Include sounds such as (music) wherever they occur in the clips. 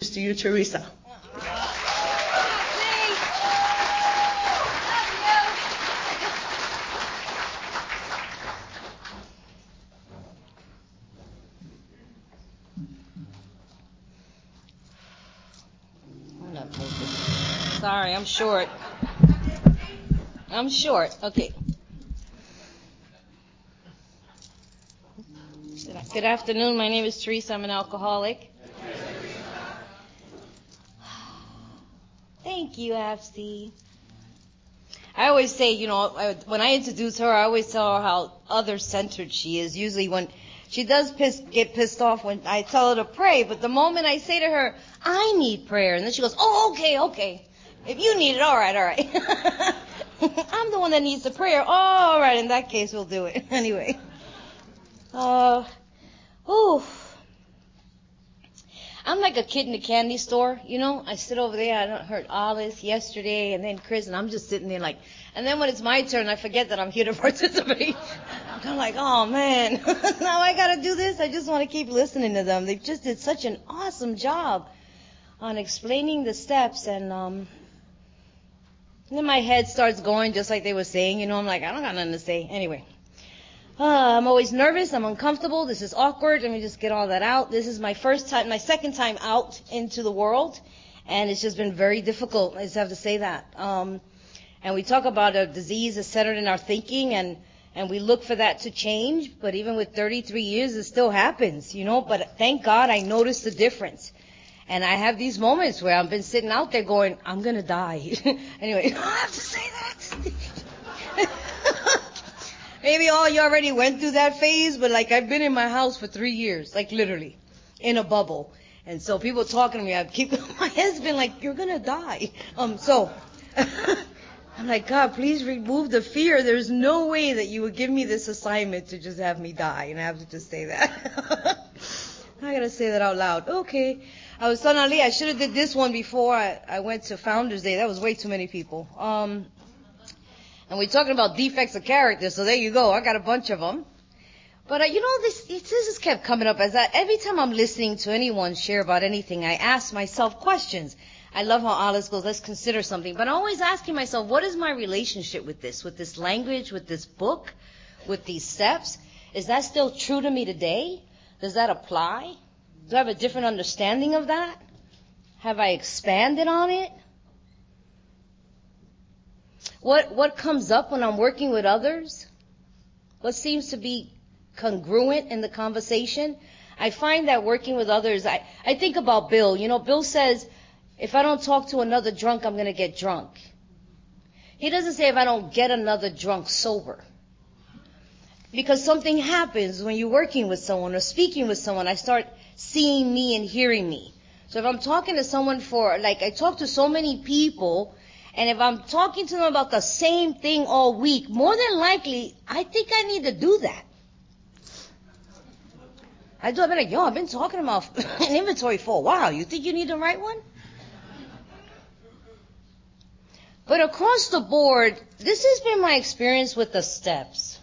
to you, Theresa. Sorry, I'm short. I'm short. Okay. Good afternoon. My name is Theresa. I'm an alcoholic. Thank you, Afsi. I always say, you know, when I introduce her, I always tell her how other-centered she is. Usually when she does piss, get pissed off when I tell her to pray, but the moment I say to her, I need prayer, and then she goes, oh, okay, okay. If you need it, all right, all right. (laughs) I'm the one that needs the prayer. Oh, all right, in that case, we'll do it. (laughs) anyway. Uh, ooh. I'm like a kid in a candy store, you know. I sit over there. I don't heard Alice yesterday, and then Chris, and I'm just sitting there like. And then when it's my turn, I forget that I'm here to (laughs) participate. I'm kind of like, oh man, (laughs) now I got to do this. I just want to keep listening to them. They just did such an awesome job on explaining the steps, and um, and then my head starts going just like they were saying. You know, I'm like, I don't got nothing to say. Anyway. Uh, I'm always nervous. I'm uncomfortable. This is awkward. Let me just get all that out. This is my first time, my second time out into the world, and it's just been very difficult. I just have to say that. Um, and we talk about a disease that's centered in our thinking, and and we look for that to change. But even with 33 years, it still happens, you know. But thank God I noticed the difference. And I have these moments where I've been sitting out there going, I'm gonna die. (laughs) anyway, (laughs) I have to say that. (laughs) Maybe all you already went through that phase, but like I've been in my house for three years, like literally, in a bubble. And so people talking to me, I keep, (laughs) my head's been like, you're gonna die. Um, so, (laughs) I'm like, God, please remove the fear. There's no way that you would give me this assignment to just have me die. And I have to just say that. (laughs) I gotta say that out loud. Okay. I was telling Ali, I should have did this one before I, I went to Founders Day. That was way too many people. Um, and we're talking about defects of character, so there you go. I got a bunch of them. But uh, you know, this this just kept coming up as I, every time I'm listening to anyone share about anything, I ask myself questions. I love how Alice goes, let's consider something. But I'm always asking myself, what is my relationship with this, with this language, with this book, with these steps? Is that still true to me today? Does that apply? Do I have a different understanding of that? Have I expanded on it? What, what comes up when I'm working with others? What seems to be congruent in the conversation? I find that working with others, I, I think about Bill. You know, Bill says, if I don't talk to another drunk, I'm going to get drunk. He doesn't say if I don't get another drunk sober. Because something happens when you're working with someone or speaking with someone. I start seeing me and hearing me. So if I'm talking to someone for, like, I talk to so many people and if I'm talking to them about the same thing all week, more than likely, I think I need to do that. I do. I've been like, yo, I've been talking about an (laughs) inventory for a while. You think you need to write one? But across the board, this has been my experience with the steps.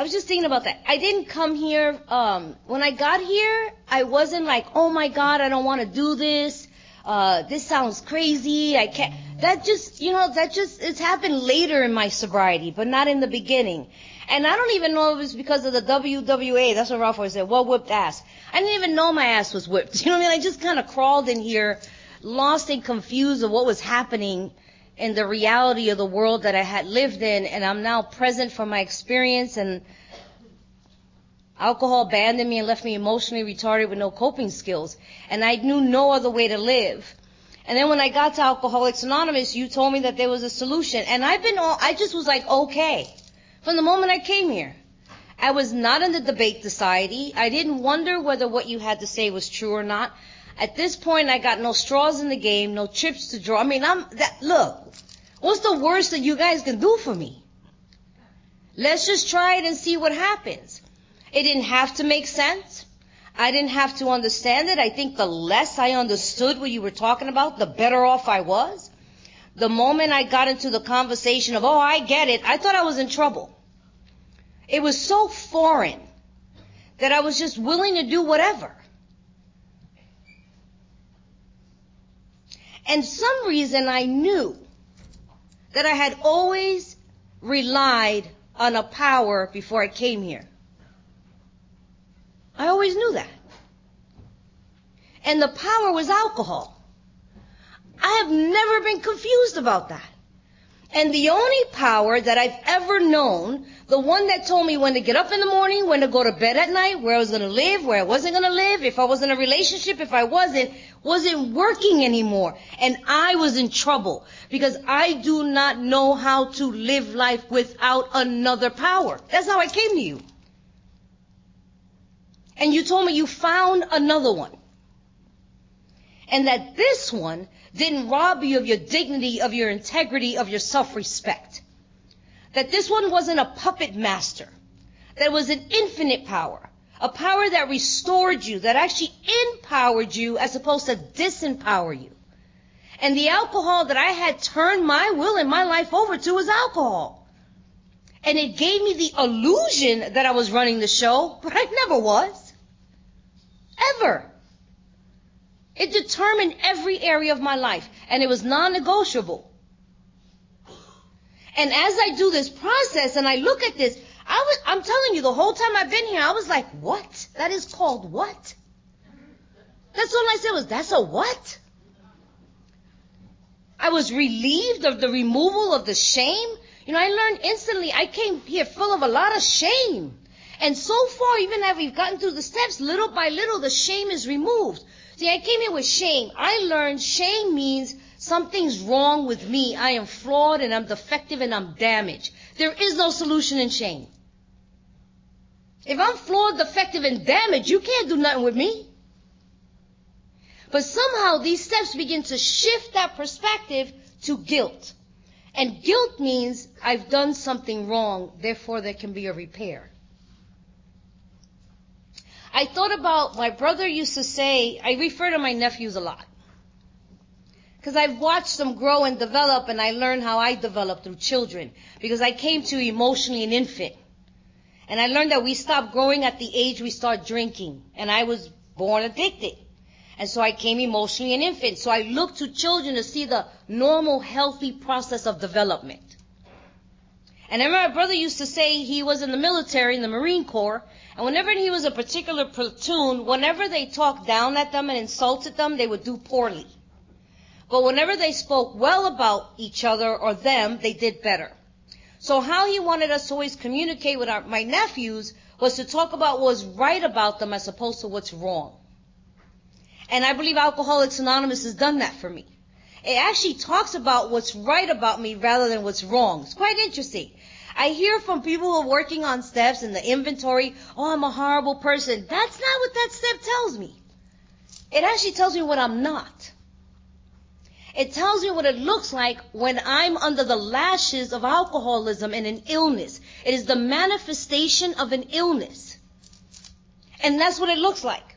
I was just thinking about that. I didn't come here, um, when I got here, I wasn't like, oh my god, I don't want to do this. Uh, this sounds crazy. I can't. That just, you know, that just, it's happened later in my sobriety, but not in the beginning. And I don't even know if it's because of the WWA. That's what Ralph always said. Well whipped ass. I didn't even know my ass was whipped. (laughs) You know what I mean? I just kind of crawled in here, lost and confused of what was happening in the reality of the world that I had lived in, and I'm now present for my experience and alcohol abandoned me and left me emotionally retarded with no coping skills. And I knew no other way to live. And then when I got to Alcoholics Anonymous, you told me that there was a solution. And I've been all, I just was like, okay. From the moment I came here. I was not in the debate society. I didn't wonder whether what you had to say was true or not. At this point, I got no straws in the game, no chips to draw. I mean, I'm that. Look, what's the worst that you guys can do for me? Let's just try it and see what happens. It didn't have to make sense. I didn't have to understand it. I think the less I understood what you were talking about, the better off I was. The moment I got into the conversation of, oh, I get it, I thought I was in trouble. It was so foreign that I was just willing to do whatever. And some reason I knew that I had always relied on a power before I came here. I always knew that. And the power was alcohol. I have never been confused about that. And the only power that I've ever known, the one that told me when to get up in the morning, when to go to bed at night, where I was going to live, where I wasn't going to live, if I was in a relationship, if I wasn't, wasn't working anymore. And I was in trouble because I do not know how to live life without another power. That's how I came to you. And you told me you found another one. And that this one didn't rob you of your dignity, of your integrity, of your self-respect. That this one wasn't a puppet master. That was an infinite power. A power that restored you, that actually empowered you as opposed to disempower you. And the alcohol that I had turned my will and my life over to was alcohol. And it gave me the illusion that I was running the show, but I never was. Ever. It determined every area of my life, and it was non-negotiable. And as I do this process and I look at this, I was, I'm telling you, the whole time I've been here, I was like, what? That is called what? That's all I said was, that's a what? I was relieved of the removal of the shame. You know, I learned instantly, I came here full of a lot of shame. And so far, even as we've gotten through the steps, little by little, the shame is removed. See, I came here with shame. I learned shame means something's wrong with me. I am flawed and I'm defective and I'm damaged. There is no solution in shame. If I'm flawed, defective, and damaged, you can't do nothing with me. But somehow these steps begin to shift that perspective to guilt. And guilt means I've done something wrong, therefore there can be a repair. I thought about, my brother used to say, I refer to my nephews a lot. Because I've watched them grow and develop and I learned how I developed through children. Because I came to emotionally an infant. And I learned that we stop growing at the age we start drinking. And I was born addicted. And so I came emotionally an infant. So I looked to children to see the normal, healthy process of development. And I remember my brother used to say he was in the military, in the Marine Corps, and whenever he was a particular platoon, whenever they talked down at them and insulted them, they would do poorly. But whenever they spoke well about each other or them, they did better. So how he wanted us to always communicate with our, my nephews was to talk about what's right about them as opposed to what's wrong. And I believe Alcoholics Anonymous has done that for me. It actually talks about what's right about me rather than what's wrong. It's quite interesting. I hear from people who are working on steps in the inventory, oh, I'm a horrible person. That's not what that step tells me. It actually tells me what I'm not. It tells me what it looks like when I'm under the lashes of alcoholism and an illness. It is the manifestation of an illness. And that's what it looks like.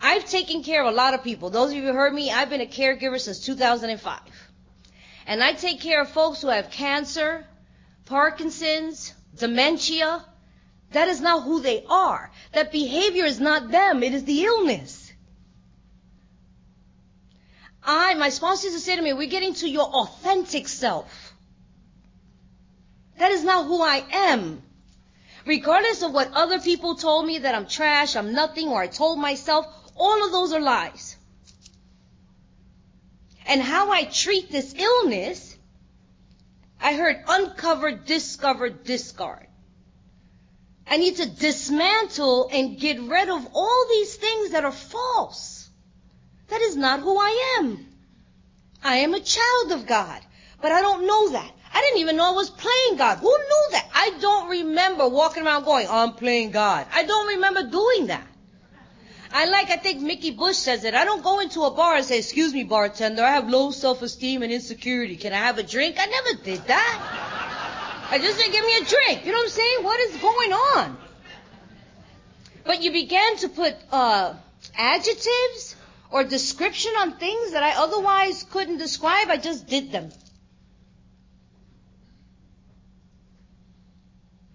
I've taken care of a lot of people. Those of you who heard me, I've been a caregiver since 2005. And I take care of folks who have cancer, Parkinson's, dementia. That is not who they are. That behavior is not them. It is the illness. I, my sponsor used to say to me, we're getting to your authentic self. That is not who I am. Regardless of what other people told me that I'm trash, I'm nothing, or I told myself, all of those are lies. And how I treat this illness I heard uncover, discover, discard. I need to dismantle and get rid of all these things that are false. That is not who I am. I am a child of God, but I don't know that. I didn't even know I was playing God. Who knew that? I don't remember walking around going, I'm playing God. I don't remember doing that. I like, I think Mickey Bush says it. I don't go into a bar and say, excuse me, bartender, I have low self-esteem and insecurity. Can I have a drink? I never did that. I just said, give me a drink. You know what I'm saying? What is going on? But you began to put, uh, adjectives or description on things that I otherwise couldn't describe. I just did them.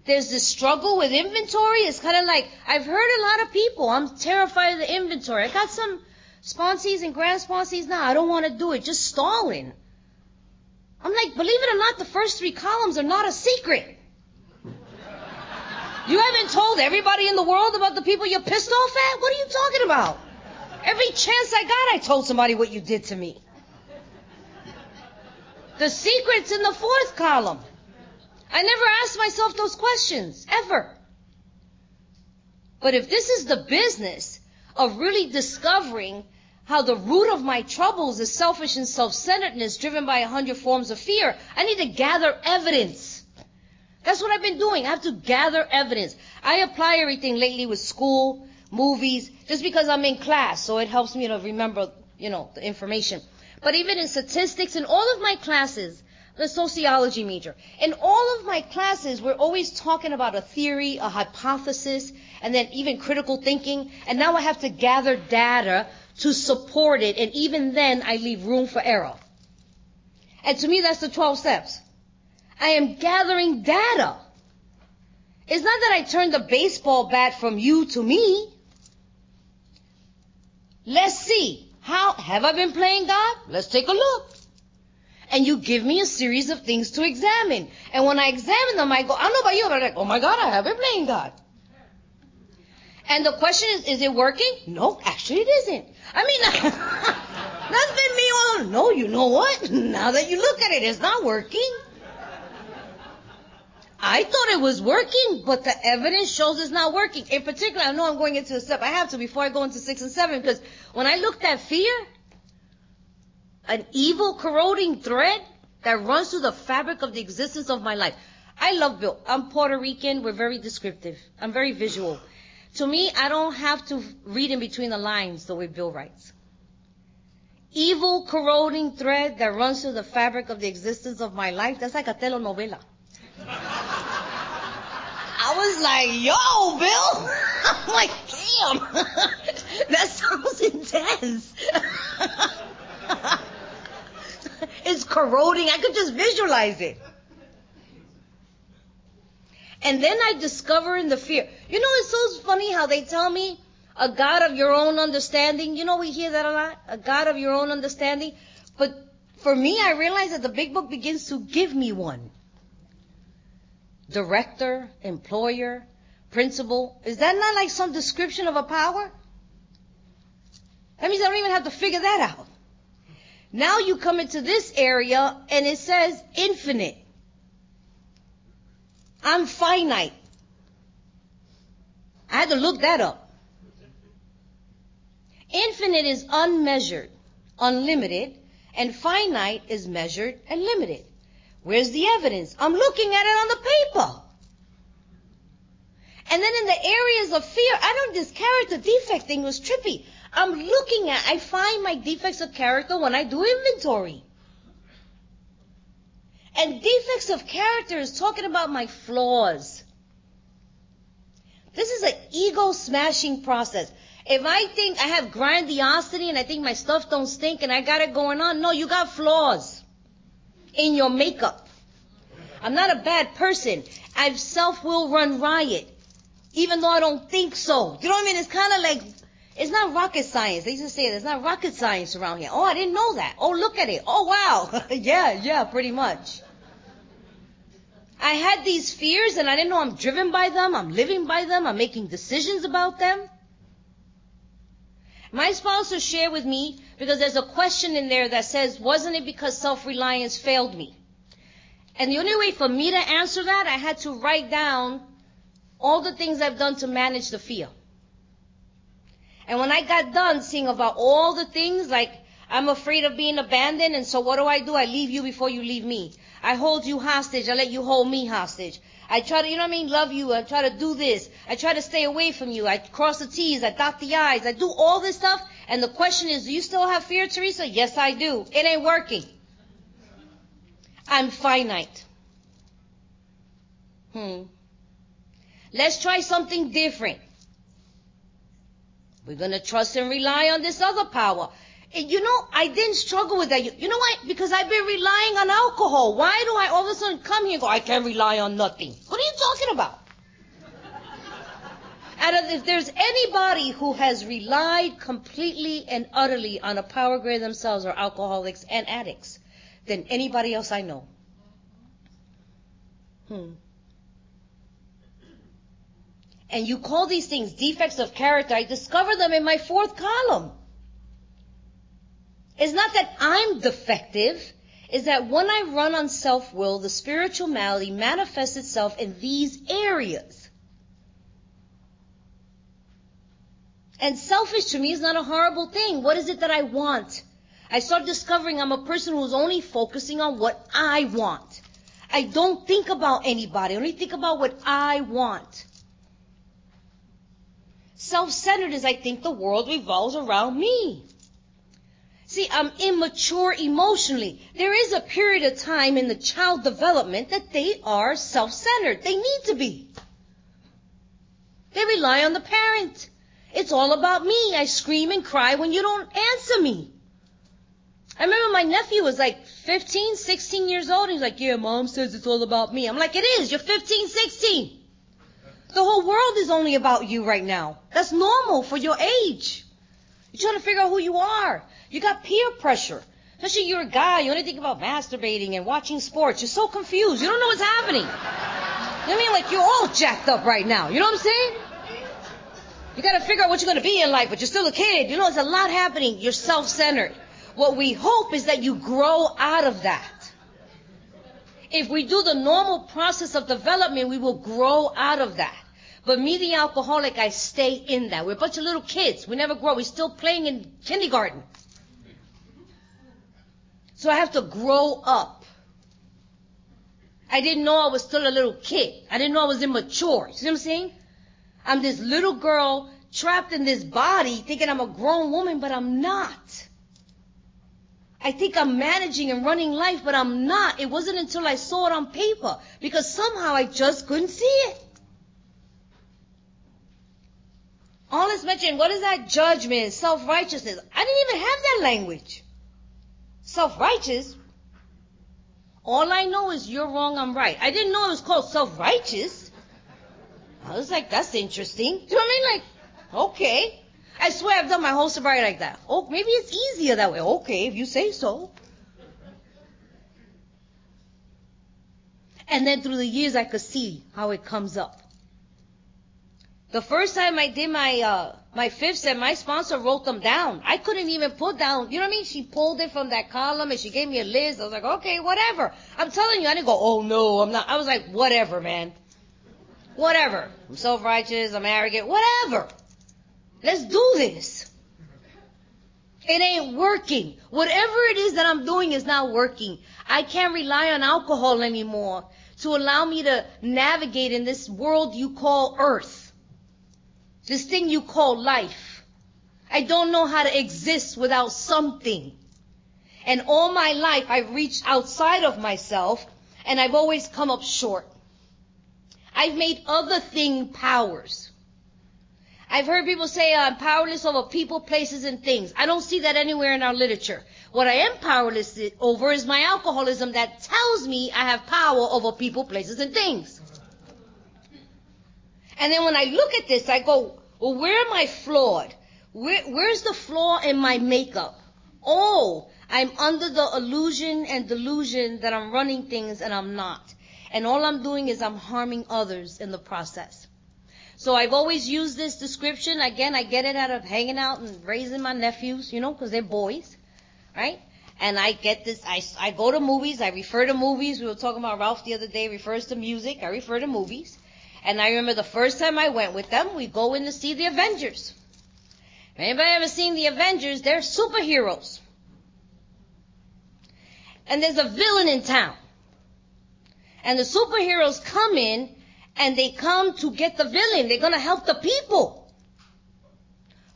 there's this struggle with inventory. It's kind of like, I've heard a lot of people, I'm terrified of the inventory. I got some sponsees and grand sponsees now. I don't want to do it. Just stalling. I'm like, believe it or not, the first three columns are not a secret. You haven't told everybody in the world about the people you're pissed off at? What are you talking about? Every chance I got, I told somebody what you did to me. The secret's in the fourth column. I never asked myself those questions, ever. But if this is the business of really discovering how the root of my troubles is selfish and self-centeredness driven by a hundred forms of fear, I need to gather evidence. That's what I've been doing. I have to gather evidence. I apply everything lately with school, movies, just because I'm in class, so it helps me to remember, you know, the information. But even in statistics, in all of my classes, the sociology major. In all of my classes, we're always talking about a theory, a hypothesis, and then even critical thinking. And now I have to gather data to support it. And even then, I leave room for error. And to me, that's the 12 steps. I am gathering data. It's not that I turn the baseball bat from you to me. Let's see. How have I been playing God? Let's take a look and you give me a series of things to examine. And when I examine them, I go, I don't know about you, but I'm like, oh my God, I have been playing God. And the question is, is it working? No, actually it isn't. I mean, (laughs) that's been me all, no, you know what? Now that you look at it, it's not working. I thought it was working, but the evidence shows it's not working. In particular, I know I'm going into a step. I have to before I go into six and seven, because when I looked at fear, an evil corroding thread that runs through the fabric of the existence of my life. I love Bill. I'm Puerto Rican. We're very descriptive. I'm very visual. To me, I don't have to read in between the lines the way Bill writes. Evil corroding thread that runs through the fabric of the existence of my life. That's like a telenovela. I was like, yo, Bill. (laughs) I'm like, damn. (laughs) that sounds intense. (laughs) it's corroding. I could just visualize it. And then I discover in the fear. You know, it's so funny how they tell me a God of your own understanding. You know, we hear that a lot. A God of your own understanding. But for me, I realize that the big book begins to give me one. Director, employer, principal. Is that not like some description of a power? That means I don't even have to figure that out. Now you come into this area and it says infinite. I'm finite. I had to look that up. Infinite is unmeasured, unlimited, and finite is measured and limited. Where's the evidence? I'm looking at it on the paper. And then in the areas of fear, I don't, this character defect thing was trippy. I'm looking at, I find my defects of character when I do inventory. And defects of character is talking about my flaws. This is an ego smashing process. If I think I have grandiosity and I think my stuff don't stink and I got it going on, no, you got flaws in your makeup. I'm not a bad person. I've self will run riot, even though I don't think so. You know what I mean? It's kind of like it's not rocket science. They used to say it. It's not rocket science around here. Oh, I didn't know that. Oh, look at it. Oh, wow. (laughs) yeah, yeah, pretty much. I had these fears and I didn't know I'm driven by them. I'm living by them. I'm making decisions about them. My sponsor shared with me because there's a question in there that says, wasn't it because self-reliance failed me? And the only way for me to answer that, I had to write down all the things I've done to manage the fear. And when I got done seeing about all the things, like, I'm afraid of being abandoned, and so what do I do? I leave you before you leave me. I hold you hostage, I let you hold me hostage. I try to, you know what I mean, love you, I try to do this. I try to stay away from you. I cross the T's, I dot the I's, I do all this stuff, and the question is, do you still have fear, Theresa? Yes, I do. It ain't working. I'm finite. Hmm. Let's try something different. We're going to trust and rely on this other power. You know, I didn't struggle with that. You, you know why? Because I've been relying on alcohol. Why do I all of a sudden come here and go, I can't rely on nothing? What are you talking about? And if there's anybody who has relied completely and utterly on a power greater themselves or alcoholics and addicts than anybody else I know. Hmm. And you call these things defects of character. I discover them in my fourth column. It's not that I'm defective. Is that when I run on self-will, the spiritual malady manifests itself in these areas. And selfish to me is not a horrible thing. What is it that I want? I start discovering I'm a person who's only focusing on what I want. I don't think about anybody. I only think about what I want. Self-centered is I think the world revolves around me. See, I'm immature emotionally. There is a period of time in the child development that they are self-centered. They need to be. They rely on the parent. It's all about me. I scream and cry when you don't answer me. I remember my nephew was like 15, 16 years old. He's like, yeah, mom says it's all about me. I'm like, it is. You're 15, 16. The whole world is only about you right now. That's normal for your age. You're trying to figure out who you are. You got peer pressure. Especially you're a guy, you only think about masturbating and watching sports. You're so confused. You don't know what's happening. You know what I mean? Like you're all jacked up right now. You know what I'm saying? You gotta figure out what you're gonna be in life, but you're still a kid. You know, there's a lot happening. You're self-centered. What we hope is that you grow out of that. If we do the normal process of development, we will grow out of that. But me, the alcoholic, I stay in that. We're a bunch of little kids. We never grow. We're still playing in kindergarten. So I have to grow up. I didn't know I was still a little kid. I didn't know I was immature. You see what I'm saying? I'm this little girl trapped in this body thinking I'm a grown woman, but I'm not. I think I'm managing and running life, but I'm not. It wasn't until I saw it on paper because somehow I just couldn't see it. All this mentioned, what is that judgment, self-righteousness? I didn't even have that language. Self-righteous? All I know is you're wrong, I'm right. I didn't know it was called self-righteous. I was like, that's interesting. Do you know what I mean? Like, okay. I swear I've done my whole sobriety like that. Oh, maybe it's easier that way. Okay, if you say so. And then through the years, I could see how it comes up. The first time I did my uh, my fifth step, my sponsor wrote them down. I couldn't even put down. You know what I mean? She pulled it from that column and she gave me a list. I was like, okay, whatever. I'm telling you, I didn't go, oh no, I'm not. I was like, whatever, man. Whatever. I'm self-righteous, I'm arrogant, whatever. Let's do this. It ain't working. Whatever it is that I'm doing is not working. I can't rely on alcohol anymore to allow me to navigate in this world you call earth. This thing you call life. I don't know how to exist without something. And all my life I've reached outside of myself and I've always come up short. I've made other thing powers. I've heard people say uh, I'm powerless over people, places, and things. I don't see that anywhere in our literature. What I am powerless over is my alcoholism that tells me I have power over people, places, and things. And then when I look at this, I go, well, where am I flawed? Where, where's the flaw in my makeup? Oh, I'm under the illusion and delusion that I'm running things and I'm not. And all I'm doing is I'm harming others in the process. So I've always used this description. Again, I get it out of hanging out and raising my nephews, you know, because they're boys, right? And I get this, I, I go to movies, I refer to movies. We were talking about Ralph the other day, refers to music. I refer to movies. And I remember the first time I went with them, we go in to see the Avengers. Anybody ever seen the Avengers? They're superheroes. And there's a villain in town. And the superheroes come in and they come to get the villain. They're gonna help the people.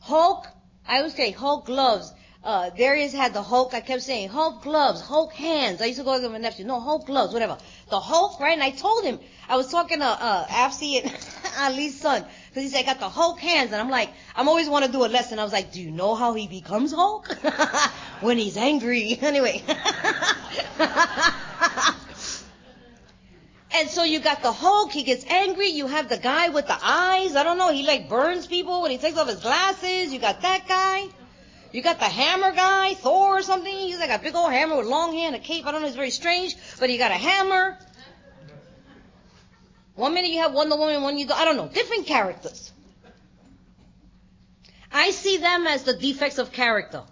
Hulk, I would say Hulk loves uh, Darius had the Hulk. I kept saying Hulk gloves, Hulk hands. I used to go to my nephew. No, Hulk gloves, whatever. The Hulk, right? And I told him, I was talking to, uh, Afsi and (laughs) Ali's son. Cause he said, I got the Hulk hands. And I'm like, I'm always want to do a lesson. I was like, do you know how he becomes Hulk? (laughs) when he's angry. (laughs) anyway. And so you got the Hulk, he gets angry. You have the guy with the eyes. I don't know, he like burns people when he takes off his glasses. You got that guy. You got the hammer guy, Thor or something. He's like a big old hammer with long hair and a cape. I don't know, it's very strange. But you got a hammer. One minute you have Wonder Woman, one you do, I don't know, different characters. I see them as the defects of character.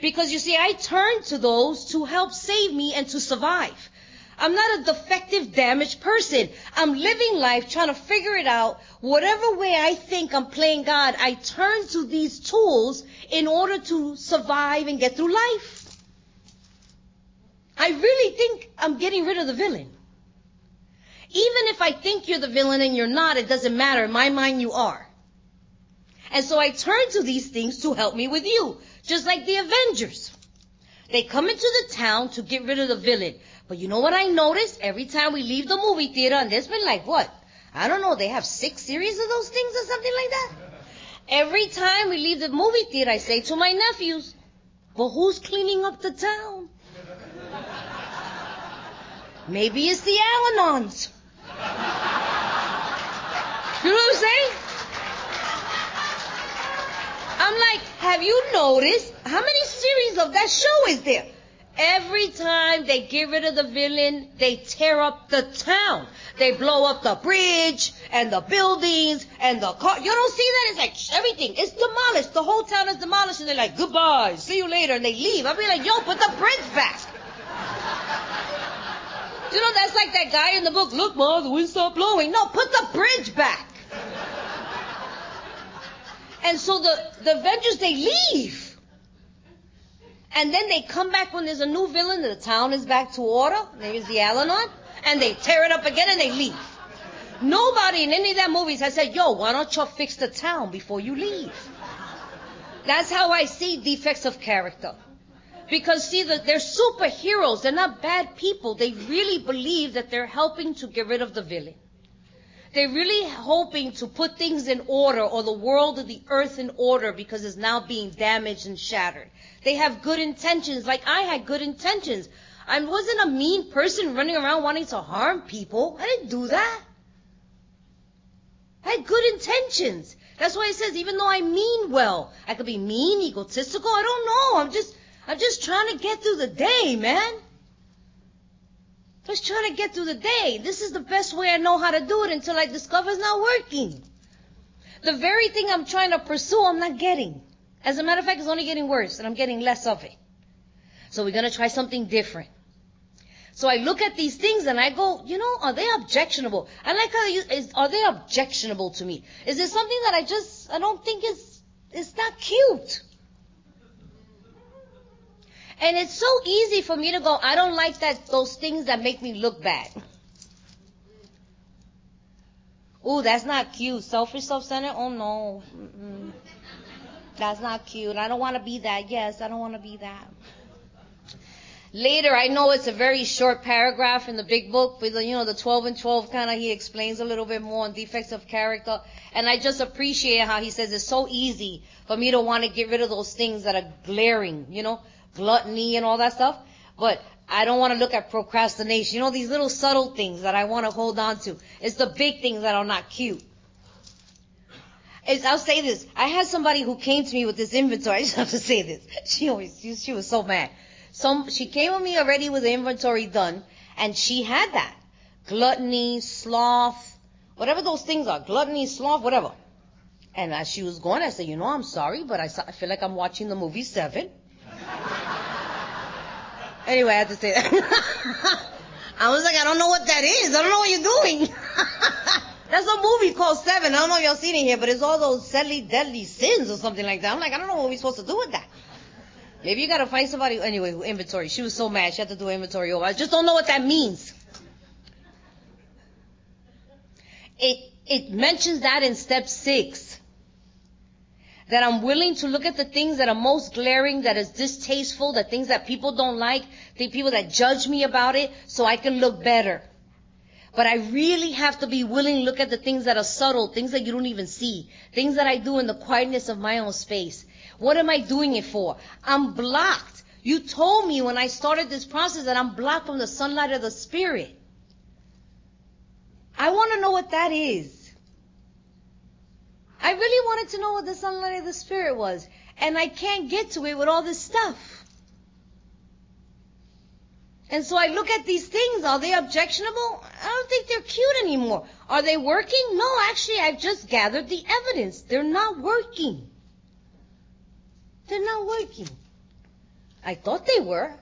Because you see, I turn to those to help save me and to survive. I'm not a defective, damaged person. I'm living life trying to figure it out. Whatever way I think I'm playing God, I turn to these tools in order to survive and get through life. I really think I'm getting rid of the villain. Even if I think you're the villain and you're not, it doesn't matter. In my mind, you are. And so I turn to these things to help me with you. Just like the Avengers. They come into the town to get rid of the villain. But you know what I noticed? Every time we leave the movie theater, and there's been like what? I don't know, they have six series of those things or something like that? Every time we leave the movie theater, I say to my nephews, but who's cleaning up the town? Maybe it's the Al-Anons. You know what I'm saying? I'm like, have you noticed how many series of that show is there? Every time they get rid of the villain, they tear up the town. They blow up the bridge and the buildings and the car. You don't see that? It's like everything. It's demolished. The whole town is demolished and they're like, goodbye, see you later, and they leave. I'll be like, yo, put the bridge back. (laughs) you know, that's like that guy in the book, look, Ma, the wind stopped blowing. No, put the bridge back. and so the, the Avengers, they leave. And then they come back when there's a new villain and the town is back to order. It's the Al-Anon. And they tear it up again and they leave. Nobody in any of their movies has said, yo, why don't you fix the town before you leave? That's how I see defects of character. Because see, they're superheroes. They're not bad people. They really believe that they're helping to get rid of the villain. They're really hoping to put things in order or the world or the earth in order because it's now being damaged and shattered. They have good intentions like I had good intentions. I wasn't a mean person running around wanting to harm people. I didn't do that. I had good intentions. That's why it says even though I mean well, I could be mean, egotistical, I don't know. I'm just I'm just trying to get through the day, man. Just trying to get through the day. This is the best way I know how to do it until I discover it's not working. The very thing I'm trying to pursue, I'm not getting. As a matter of fact, it's only getting worse and I'm getting less of it. So we're going to try something different. So I look at these things and I go, you know, are they objectionable? I like how you, is, are they objectionable to me? Is there something that I just, I don't think is, is not cute? And it's so easy for me to go, I don't like that, those things that make me look bad. Ooh, that's not cute. Selfish, self-centered? Oh no. Mm-mm. That's not cute. I don't want to be that. Yes, I don't want to be that. Later, I know it's a very short paragraph in the big book, but you know, the 12 and 12 kind of, he explains a little bit more on defects of character. And I just appreciate how he says it's so easy for me to want to get rid of those things that are glaring, you know? Gluttony and all that stuff. But I don't want to look at procrastination. You know, these little subtle things that I want to hold on to. It's the big things that are not cute. It's, I'll say this. I had somebody who came to me with this inventory. (laughs) I just have to say this. She always, she, she was so mad. Some, she came with me already with the inventory done, and she had that. Gluttony, sloth, whatever those things are. Gluttony, sloth, whatever. And as she was going, I said, you know, I'm sorry, but I, I feel like I'm watching the movie Seven. (laughs) Anyway, I had to say that. (laughs) I was like, I don't know what that is. I don't know what you're doing. (laughs) That's a movie called Seven. I don't know if y'all seen it here, but it's all those deadly, deadly sins or something like that. I'm like, I don't know what we're supposed to do with that. Maybe you gotta find somebody, anyway, inventory. She was so mad, she had to do inventory over. I just don't know what that means. It, it mentions that in step six. That I'm willing to look at the things that are most glaring, that is distasteful, the things that people don't like, the people that judge me about it, so I can look better. But I really have to be willing to look at the things that are subtle, things that you don't even see, things that I do in the quietness of my own space. What am I doing it for? I'm blocked. You told me when I started this process that I'm blocked from the sunlight of the Spirit. I want to know what that is. I really wanted to know what the sunlight of the Spirit was. And I can't get to it with all this stuff. And so I look at these things. Are they objectionable? I don't think they're cute anymore. Are they working? No, actually, I've just gathered the evidence. They're not working. They're not working. I thought they were.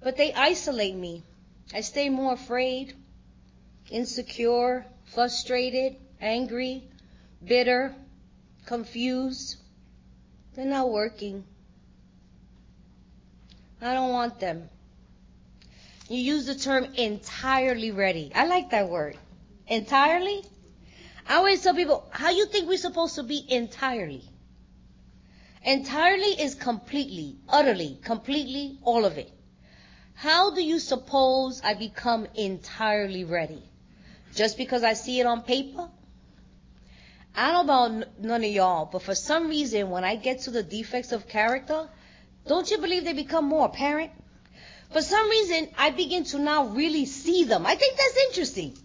But they isolate me. I stay more afraid, insecure, frustrated, angry, bitter, confused. They're not working. I don't want them. You use the term entirely ready. I like that word. Entirely? I always tell people, how you think we're supposed to be entirely? Entirely is completely, utterly, completely, all of it. How do you suppose I become entirely ready? Just because I see it on paper? I don't know about none of y'all, but for some reason, when I get to the defects of character, don't you believe they become more apparent? For some reason, I begin to now really see them. I think that's interesting.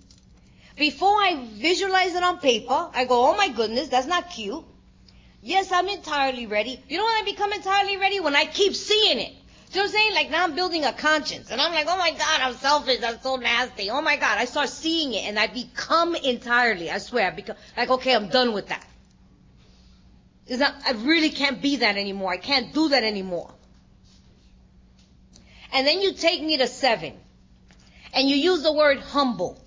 Before I visualize it on paper, I go, oh my goodness, that's not cute. Yes, I'm entirely ready. You know when I become entirely ready? When I keep seeing it. You know what I'm saying? Like now I'm building a conscience. And I'm like, oh my God, I'm selfish. I'm so nasty. Oh my God. I start seeing it and I become entirely. I swear. I become, like, okay, I'm done with that. It's not, I really can't be that anymore. I can't do that anymore. And then you take me to seven. And you use the word humble.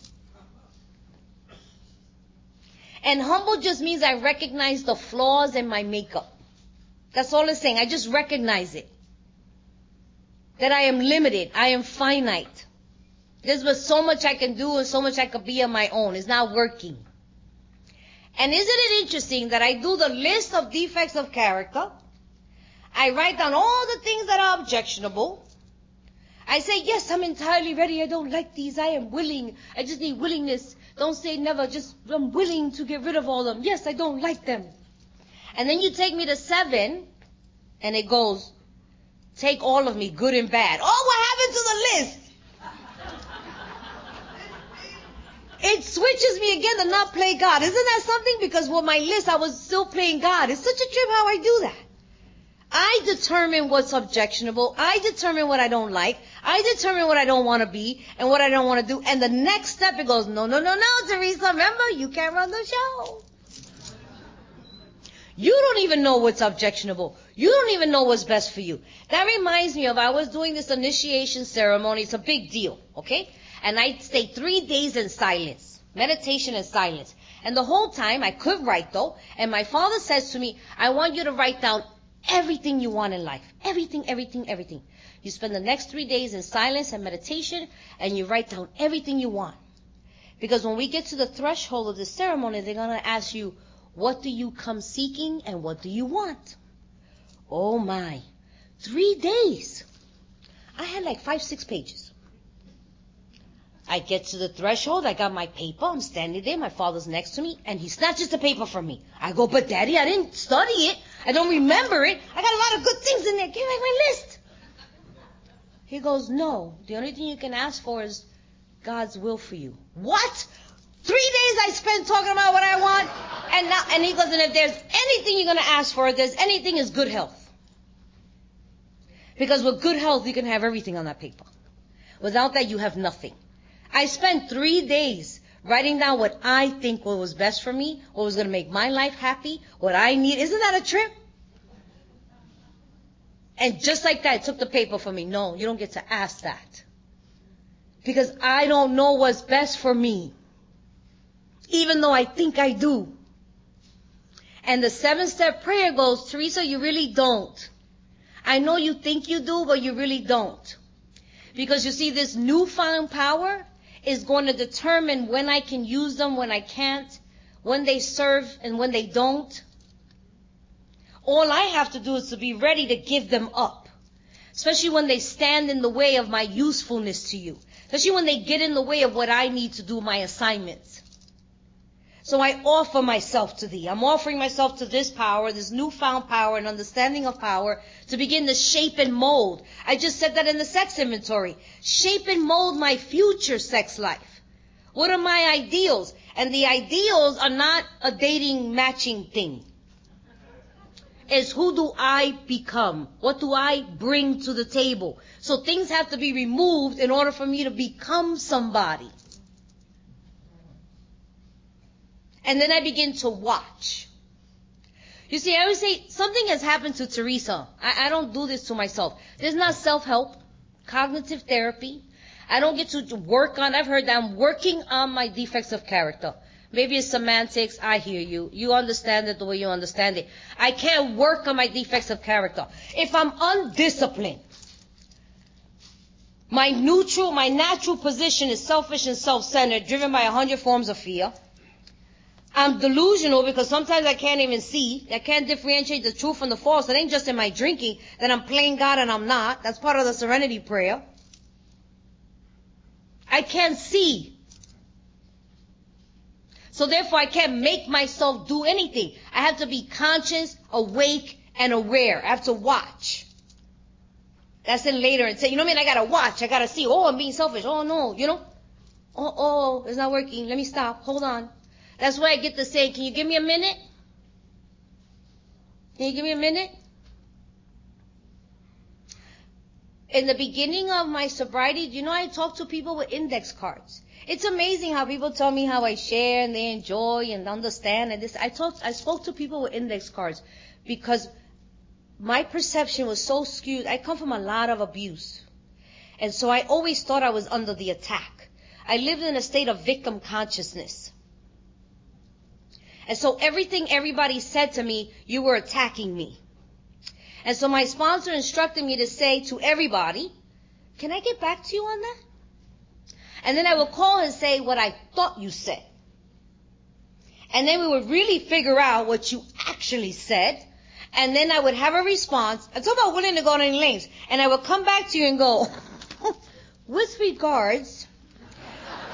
And humble just means I recognize the flaws in my makeup. That's all it's saying. I just recognize it that I am limited. I am finite. There's but so much I can do and so much I could be on my own. It's not working. And isn't it interesting that I do the list of defects of character? I write down all the things that are objectionable. I say, yes, I'm entirely ready. I don't like these. I am willing. I just need willingness. Don't say never. Just, I'm willing to get rid of all of them. Yes, I don't like them. And then you take me to seven, and it goes, Take all of me, good and bad. Oh, what happened to the list? It switches me again to not play God. Isn't that something? Because with my list, I was still playing God. It's such a trip how I do that. I determine what's objectionable. I determine what I don't like. I determine what I don't want to be and what I don't want to do. And the next step, it goes, no, no, no, no, Theresa, remember, you can't run the show. You don't even know what's objectionable. You don't even know what's best for you. That reminds me of I was doing this initiation ceremony. It's a big deal, okay? And I stayed three days in silence, meditation and silence. And the whole time I could write though, and my father says to me, I want you to write down everything you want in life. Everything, everything, everything. You spend the next three days in silence and meditation, and you write down everything you want. Because when we get to the threshold of the ceremony, they're gonna ask you, what do you come seeking and what do you want? Oh my. Three days. I had like five, six pages. I get to the threshold, I got my paper, I'm standing there, my father's next to me, and he snatches the paper from me. I go, but daddy, I didn't study it. I don't remember it. I got a lot of good things in there. Give me my list. He goes, no, the only thing you can ask for is God's will for you. What? Three days I spent talking about what I want, and now, and he goes, and if there's anything you're gonna ask for, if there's anything is good health. Because with good health, you can have everything on that paper. Without that, you have nothing. I spent three days writing down what I think what was best for me, what was gonna make my life happy, what I need. Isn't that a trip? And just like that, it took the paper from me. No, you don't get to ask that. Because I don't know what's best for me even though I think I do. And the seven step prayer goes, Theresa, you really don't. I know you think you do, but you really don't. Because you see, this newfound power is going to determine when I can use them, when I can't, when they serve and when they don't. All I have to do is to be ready to give them up. Especially when they stand in the way of my usefulness to you. Especially when they get in the way of what I need to do my assignments. So I offer myself to thee. I'm offering myself to this power, this newfound power and understanding of power to begin to shape and mold. I just said that in the sex inventory. Shape and mold my future sex life. What are my ideals? And the ideals are not a dating matching thing. It's who do I become? What do I bring to the table? So things have to be removed in order for me to become somebody. And then I begin to watch. You see, I always say something has happened to Theresa. I, I don't do this to myself. This is not self-help, cognitive therapy. I don't get to work on, I've heard that I'm working on my defects of character. Maybe it's semantics. I hear you. You understand it the way you understand it. I can't work on my defects of character. If I'm undisciplined, my neutral, my natural position is selfish and self-centered, driven by a hundred forms of fear. I'm delusional because sometimes I can't even see. I can't differentiate the truth from the false. It ain't just in my drinking that I'm playing God and I'm not. That's part of the serenity prayer. I can't see. So therefore I can't make myself do anything. I have to be conscious, awake, and aware. I have to watch. That's in later and say, you know what I mean? I gotta watch. I gotta see. Oh, I'm being selfish. Oh no, you know? Oh, oh, it's not working. Let me stop. Hold on. That's why I get to say, can you give me a minute? Can you give me a minute? In the beginning of my sobriety, you know I talk to people with index cards? It's amazing how people tell me how I share and they enjoy and understand and this. I talked, I spoke to people with index cards because my perception was so skewed. I come from a lot of abuse. And so I always thought I was under the attack. I lived in a state of victim consciousness. And so everything everybody said to me, you were attacking me. And so my sponsor instructed me to say to everybody, can I get back to you on that? And then I would call and say what I thought you said. And then we would really figure out what you actually said. And then I would have a response. I'm talking about willing to go on any lengths. And I would come back to you and go, (laughs) with regards,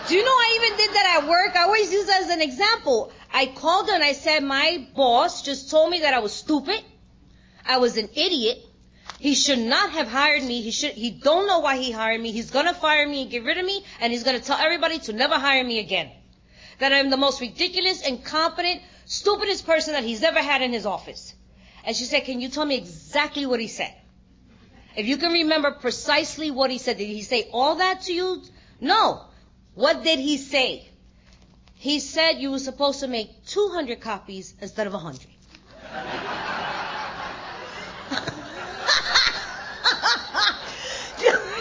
do you know I even did that at work? I always use that as an example. I called her and I said, my boss just told me that I was stupid. I was an idiot. He should not have hired me. He should, he don't know why he hired me. He's gonna fire me and get rid of me and he's gonna tell everybody to never hire me again. That I'm the most ridiculous, incompetent, stupidest person that he's ever had in his office. And she said, can you tell me exactly what he said? If you can remember precisely what he said, did he say all that to you? No. What did he say? He said you were supposed to make 200 copies instead of 100. (laughs)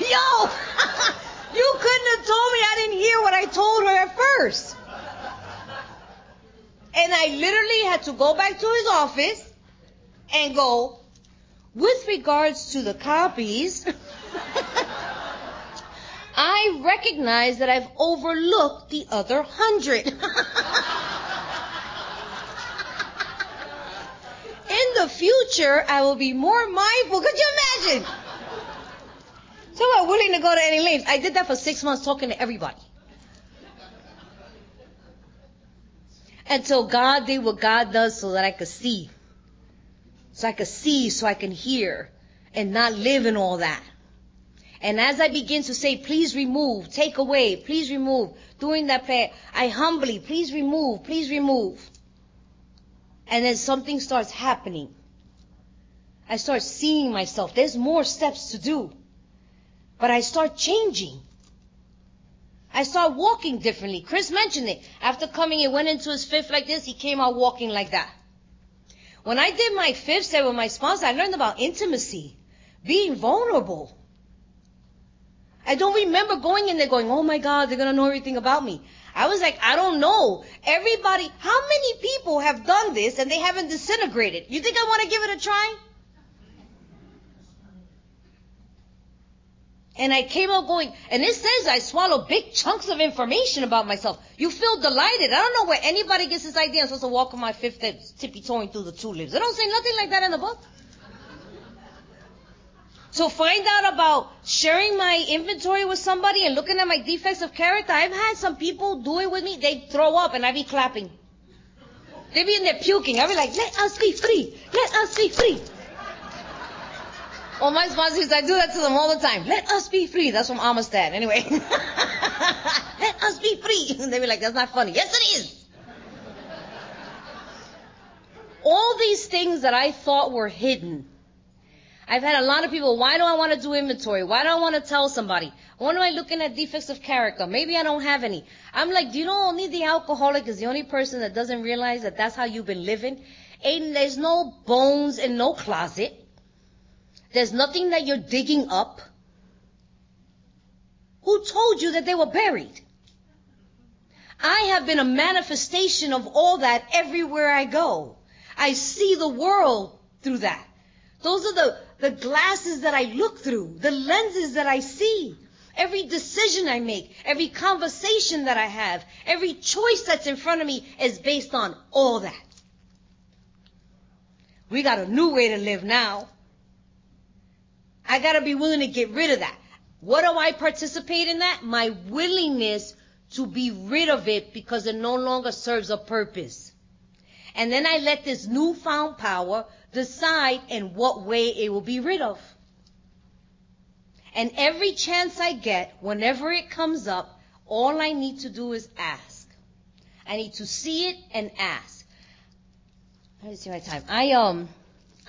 Yo, you couldn't have told me I didn't hear what I told her at first. And I literally had to go back to his office and go, with regards to the copies, I recognize that I've overlooked the other hundred. In the future, I will be more mindful. Could you imagine? So I'm willing to go to any lengths. I did that for six months talking to everybody. Until God did what God does so that I could see. So I could see, so I can hear, and not live in all that. And as I begin to say, please remove, take away, please remove, doing that prayer, I humbly, please remove, please remove. And then something starts happening. I start seeing myself. There's more steps to do. But I start changing. I start walking differently. Chris mentioned it. After coming, he went into his fifth like this. He came out walking like that. When I did my fifth set with my sponsor, I learned about intimacy, being vulnerable. I don't remember going in there going, oh my God, they're going to know everything about me. I was like, I don't know. Everybody, how many people have done this and they haven't disintegrated? You think I want to give it a try? And I came out going, and it says I swallow big chunks of information about myself. You feel delighted. I don't know where anybody gets this idea I'm supposed to walk on my fifth tippy toeing through the tulips. They don't say nothing like that in the book. So find out about sharing my inventory with somebody and looking at my defects of character. I've had some people do it with me. They throw up and I be clapping. They be in there puking. I be like, let us be free. Let us be free. Well, my sponsors, I do that to them all the time. Let us be free. That's from Amistad. Anyway. (laughs) Let us be free. (laughs) And they be like, that's not funny. Yes, it is. all these things that I thought were hidden. I've had a lot of people, why do I want to do inventory? Why do I want to tell somebody? Why am I looking at defects of character? Maybe I don't have any. I'm like, do you know only the alcoholic is the only person that doesn't realize that that's how you've been living? Ain't, there's no bones in no closet. There's nothing that you're digging up. Who told you that they were buried? I have been a manifestation of all that everywhere I go. I see the world through that. Those are the, the glasses that I look through, the lenses that I see. Every decision I make, every conversation that I have, every choice that's in front of me is based on all that. We got a new way to live now. I gotta be willing to get rid of that. What do I participate in that? My willingness to be rid of it because it no longer serves a purpose. And then I let this newfound power decide in what way it will be rid of. And every chance I get, whenever it comes up, all I need to do is ask. I need to see it and ask. Let me see my time. I um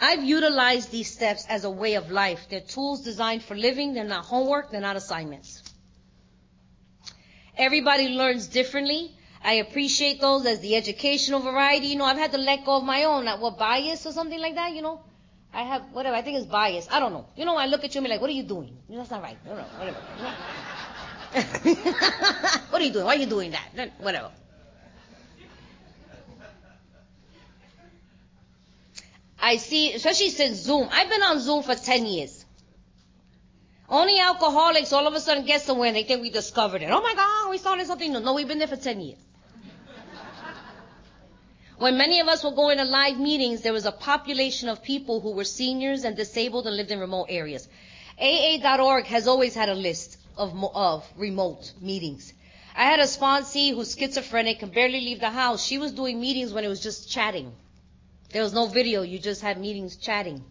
I've utilized these steps as a way of life. They're tools designed for living. They're not homework. They're not assignments. Everybody learns differently. I appreciate those as the educational variety. You know, I've had to let go of my own, like what bias or something like that. You know, I have whatever. I think it's bias. I don't know. You know, I look at you and be like, "What are you doing? You know, that's not right." No, no, whatever. (laughs) what are you doing? Why are you doing that? Whatever. I see, especially since Zoom. I've been on Zoom for 10 years. Only alcoholics all of a sudden get somewhere and they think we discovered it. Oh my God, we started something new. No, we've been there for 10 years. When many of us were going to live meetings, there was a population of people who were seniors and disabled and lived in remote areas. AA.org has always had a list of, of remote meetings. I had a sponsee who's schizophrenic, can barely leave the house. She was doing meetings when it was just chatting. There was no video. You just had meetings chatting.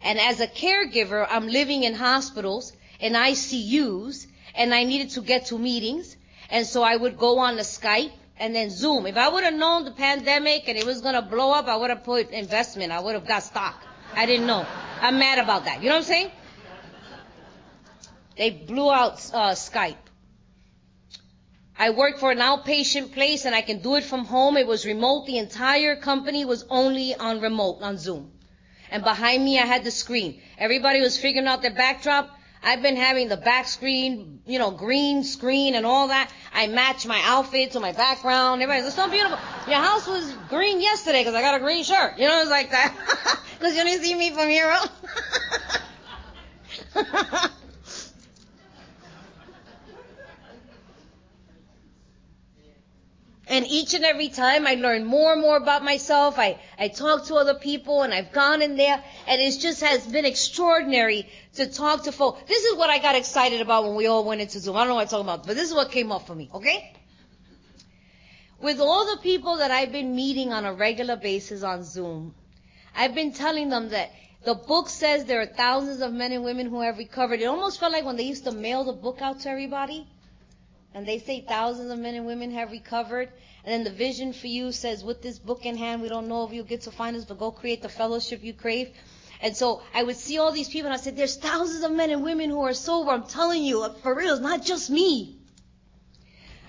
And as a caregiver, I'm living in hospitals and ICUs and I needed to get to meetings. And so I would go on the Skype and then Zoom. If I would have known the pandemic and it was to blow up, I would have put investment. I would have got stock. I didn't know. I'm mad about that. You know what I'm saying? They blew out uh, Skype. I work for an outpatient place and I can do it from home. It was remote. The entire company was only on remote, on Zoom. And behind me I had the screen. Everybody was figuring out their backdrop. I've been having the back screen, you know, green screen and all that. I match my outfit to my background. Everybody's it's so beautiful. Your house was green yesterday because I got a green shirt. You know, it's like that. (laughs) Because you didn't see me from here (laughs) And each and every time I learn more and more about myself. I, I talk to other people and I've gone in there and it just has been extraordinary to talk to folks. This is what I got excited about when we all went into Zoom. I don't know what I'm talking about, but this is what came up for me, okay? With all the people that I've been meeting on a regular basis on Zoom, I've been telling them that the book says there are thousands of men and women who have recovered. It almost felt like when they used to mail the book out to everybody and they say thousands of men and women have recovered. And then the vision for you says, with this book in hand, we don't know if you'll get to find us, but go create the fellowship you crave. And so I would see all these people and I said, there's thousands of men and women who are sober. I'm telling you, for real, it's not just me.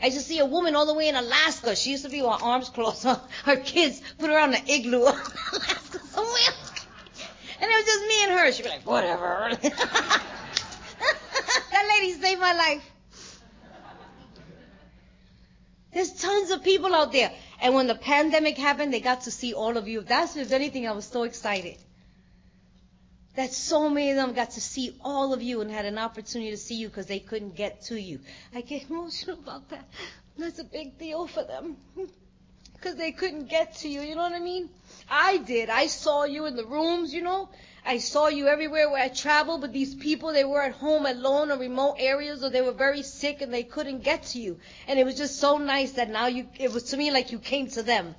I used to see a woman all the way in Alaska. She used to be with her arms crossed. (laughs) Her kids put her on the igloo in Alaska somewhere. And it was just me and her. She'd be like, whatever. (laughs) that lady saved my life. There's tons of people out there. And when the pandemic happened, they got to see all of you. That's if anything, I was so excited. that so many of them got to see all of you and had an opportunity to see you because they couldn't get to you. I get emotional about that. That's a big deal for them (laughs) because they couldn't get to you. You know what I mean? I did. I saw you in the rooms, you know. I saw you everywhere where I traveled, but these people, they were at home alone or remote areas or they were very sick and they couldn't get to you. And it was just so nice that now you, it was to me like you came to them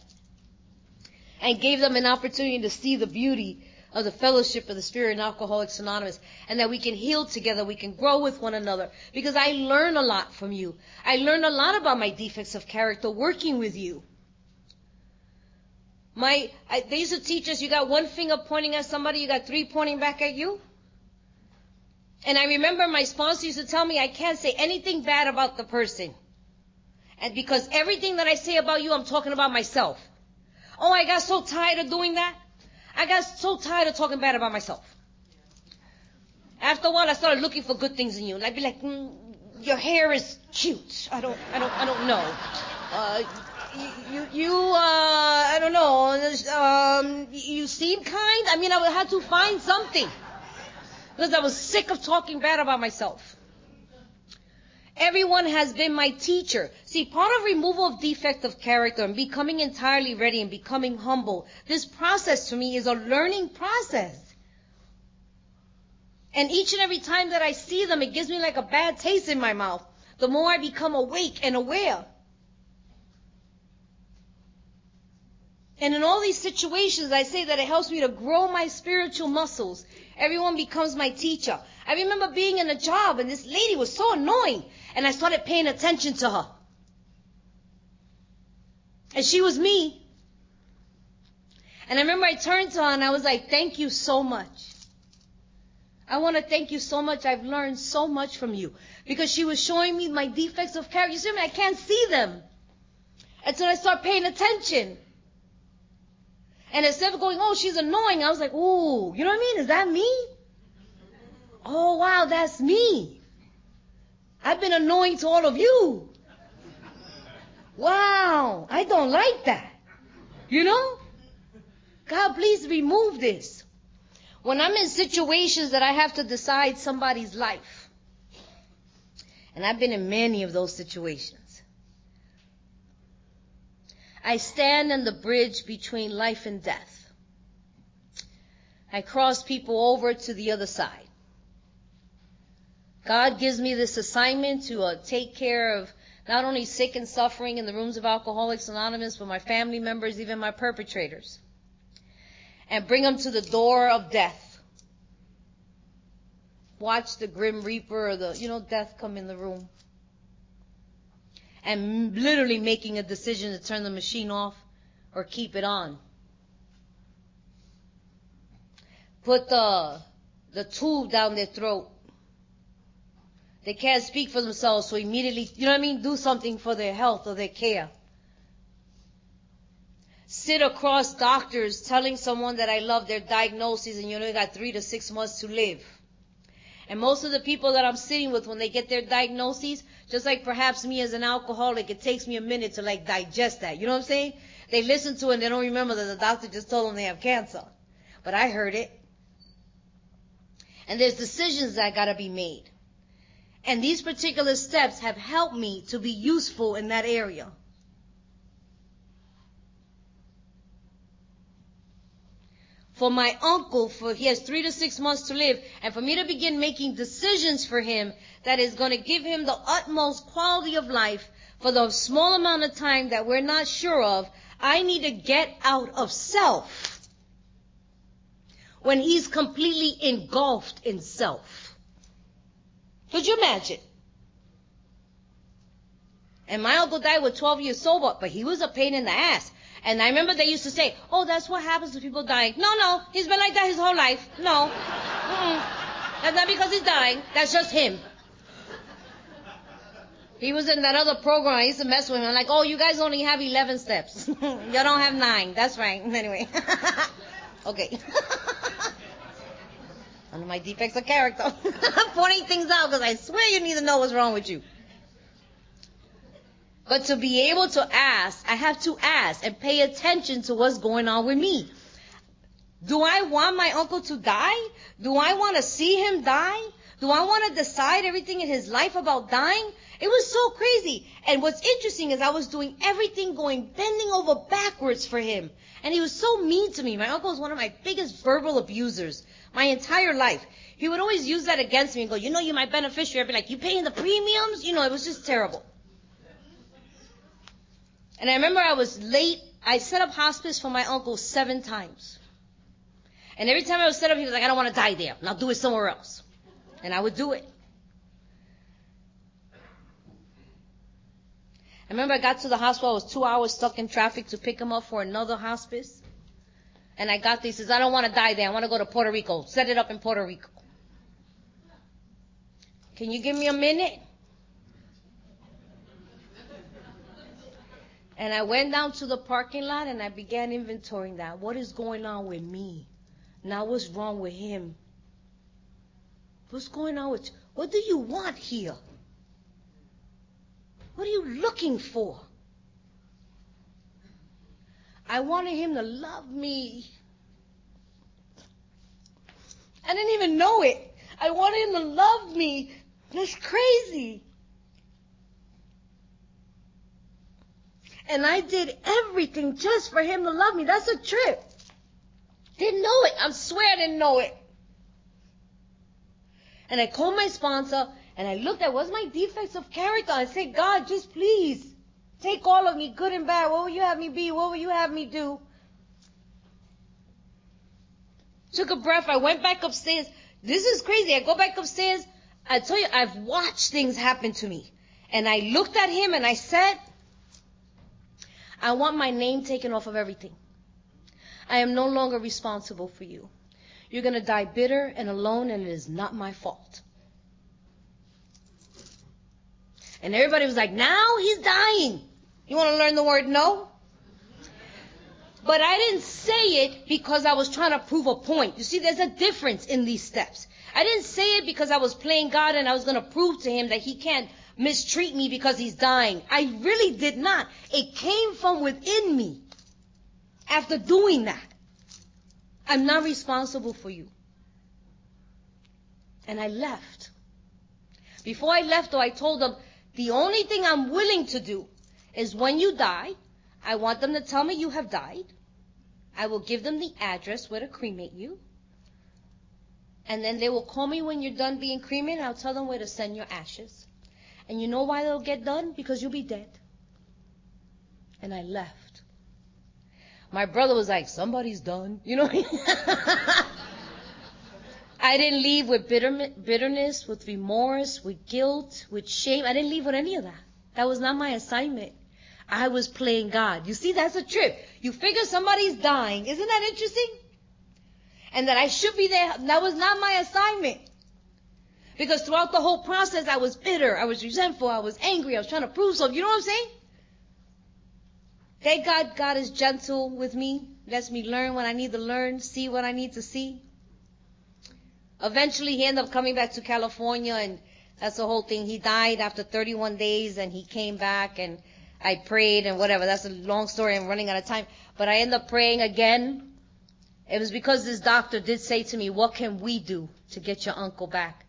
and gave them an opportunity to see the beauty of the fellowship of the Spirit in Alcoholics Anonymous and that we can heal together, we can grow with one another because I learn a lot from you. I learn a lot about my defects of character working with you. My, I, they used to teach us you got one finger pointing at somebody, you got three pointing back at you. And I remember my sponsor used to tell me I can't say anything bad about the person. And because everything that I say about you, I'm talking about myself. Oh, I got so tired of doing that. I got so tired of talking bad about myself. After a while, I started looking for good things in you, and I'd be like, mm, "Your hair is cute." I don't, I don't, I don't know. Uh, you, you, uh, I don't know. Um, you seem kind. I mean, I had to find something because I was sick of talking bad about myself. Everyone has been my teacher. See, part of removal of defect of character and becoming entirely ready and becoming humble, this process to me is a learning process. And each and every time that I see them, it gives me like a bad taste in my mouth. The more I become awake and aware. And in all these situations, I say that it helps me to grow my spiritual muscles. Everyone becomes my teacher. I remember being in a job and this lady was so annoying and I started paying attention to her. And she was me. And I remember I turned to her and I was like, thank you so much. I want to thank you so much. I've learned so much from you. Because she was showing me my defects of character. You see me? I can't see them. Until I start paying attention. And instead of going, oh, she's annoying, I was like, ooh, you know what I mean? Is that me? Oh, wow, that's me. I've been annoying to all of you. Wow, I don't like that. You know? God, please remove this. When I'm in situations that I have to decide somebody's life, and I've been in many of those situations, I stand on the bridge between life and death. I cross people over to the other side. God gives me this assignment to uh, take care of not only sick and suffering in the rooms of Alcoholics Anonymous, but my family members, even my perpetrators, and bring them to the door of death. Watch the grim reaper or the, you know, death come in the room. And literally making a decision to turn the machine off or keep it on. Put the, the tube down their throat they can't speak for themselves, so immediately, you know what I mean? Do something for their health or their care. Sit across doctors telling someone that I love their diagnosis and you know only got three to six months to live. And most of the people that I'm sitting with when they get their diagnoses, just like perhaps me as an alcoholic, it takes me a minute to like digest that. You know what I'm saying? They listen to it and they don't remember that the doctor just told them they have cancer. But I heard it. And there's decisions that gotta be made. And these particular steps have helped me to be useful in that area. For my uncle, for he has three to six months to live, and for me to begin making decisions for him that is going to give him the utmost quality of life for the small amount of time that we're not sure of, I need to get out of self when he's completely engulfed in self. Could you imagine? And my uncle died with 12 years sober, but he was a pain in the ass. And I remember they used to say, oh, that's what happens to people dying. No, no, he's been like that his whole life. No. Mm-mm. That's not because he's dying. That's just him. He was in that other program. I used to mess with him. I'm like, oh, you guys only have 11 steps. (laughs) you don't have nine. That's right. (laughs) Anyway. (laughs) okay. One of my defects of character. I'm pointing things out because I swear you need to know what's wrong with you. But to be able to ask, I have to ask and pay attention to what's going on with me. Do I want my uncle to die? Do I want to see him die? Do I want to decide everything in his life about dying? It was so crazy. And what's interesting is I was doing everything going bending over backwards for him. And he was so mean to me. My uncle was one of my biggest verbal abusers my entire life. He would always use that against me and go, you know, you're my beneficiary. I'd be like, you paying the premiums? You know, it was just terrible. And I remember I was late. I set up hospice for my uncle seven times. And every time I was set up, he was like, I don't want to die there. Now do it somewhere else. And I would do it. I remember I got to the hospital. I was two hours stuck in traffic to pick him up for another hospice. And I got there. He says, I don't want to die there. I want to go to Puerto Rico. Set it up in Puerto Rico. Can you give me a minute? And I went down to the parking lot and I began inventorying that. What is going on with me? Now what's wrong with him? What's going on with you? What do you want here? What are you looking for? I wanted him to love me. I didn't even know it. I wanted him to love me. That's crazy. And I did everything just for him to love me. That's a trip. Didn't know it. I swear I didn't know it. And I called my sponsor and I looked at what's my defects of character. I said, God, just please take all of me, good and bad. What will you have me be? What will you have me do? Took a breath. I went back upstairs. This is crazy. I go back upstairs. I tell you, I've watched things happen to me. And I looked at him and I said, I want my name taken off of everything. I am no longer responsible for you. You're going to die bitter and alone, and it is not my fault. And everybody was like, now he's dying. You want to learn the word no? But I didn't say it because I was trying to prove a point. You see, there's a difference in these steps. I didn't say it because I was playing God and I was going to prove to him that he can't mistreat me because he's dying. I really did not. It came from within me after doing that. I'm not responsible for you. And I left. Before I left, though, I told them, the only thing I'm willing to do is when you die, I want them to tell me you have died. I will give them the address where to cremate you. And then they will call me when you're done being cremated. I'll tell them where to send your ashes. And you know why they'll get done? Because you'll be dead. And I left. My brother was like, somebody's done. You know? (laughs) I didn't leave with bitter, bitterness, with remorse, with guilt, with shame. I didn't leave with any of that. That was not my assignment. I was playing God. You see, that's a trip. You figure somebody's dying. Isn't that interesting? And that I should be there. That was not my assignment. Because throughout the whole process, I was bitter, I was resentful, I was angry, I was trying to prove something. You know what I'm saying? Thank God God is gentle with me, lets me learn what I need to learn, see what I need to see. Eventually, he ended up coming back to California, and that's the whole thing. He died after 31 days, and he came back, and I prayed, and whatever. That's a long story. I'm running out of time. But I ended up praying again. It was because this doctor did say to me, what can we do to get your uncle back?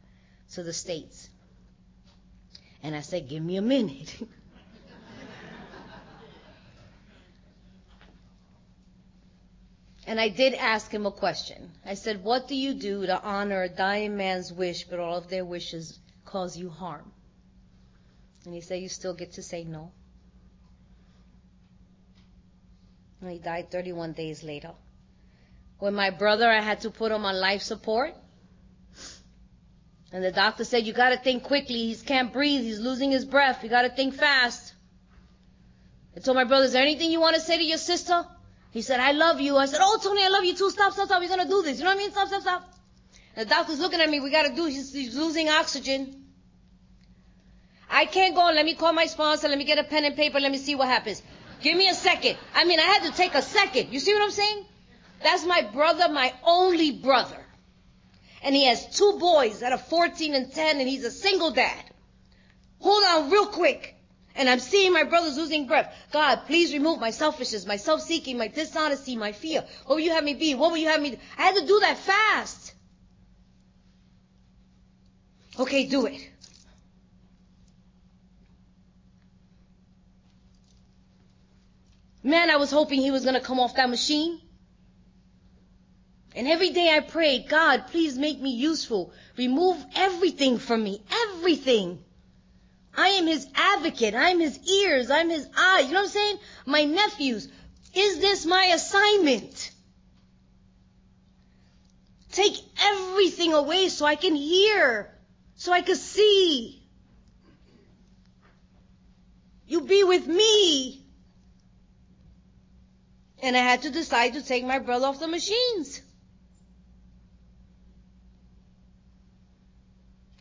To the States. And I said, give me a minute. (laughs) and I did ask him a question. I said, what do you do to honor a dying man's wish, but all of their wishes cause you harm? And he said, you still get to say no. And he died 31 days later. When my brother, I had to put him on life support. And the doctor said, you gotta think quickly. He can't breathe. He's losing his breath. You gotta think fast. I told my brother, is there anything you want to say to your sister? He said, I love you. I said, oh, Tony, I love you too. Stop, stop, stop. We're gonna do this. You know what I mean? Stop, stop, stop. And the doctor's looking at me. We gotta do, he's, he's losing oxygen. I can't go. Let me call my sponsor. Let me get a pen and paper. Let me see what happens. Give me a second. I mean, I had to take a second. You see what I'm saying? That's my brother, my only brother and he has two boys that are 14 and 10 and he's a single dad. Hold on real quick. And I'm seeing my brothers losing breath. God, please remove my selfishness, my self-seeking, my dishonesty, my fear. What will you have me be? What will you have me do? I had to do that fast. Okay, do it. Man, I was hoping he was going to come off that machine. And every day I prayed, God, please make me useful. Remove everything from me. Everything. I am his advocate. I'm his ears. I'm his eyes. You know what I'm saying? My nephews. Is this my assignment? Take everything away so I can hear, so I can see. You be with me. And I had to decide to take my brother off the machines.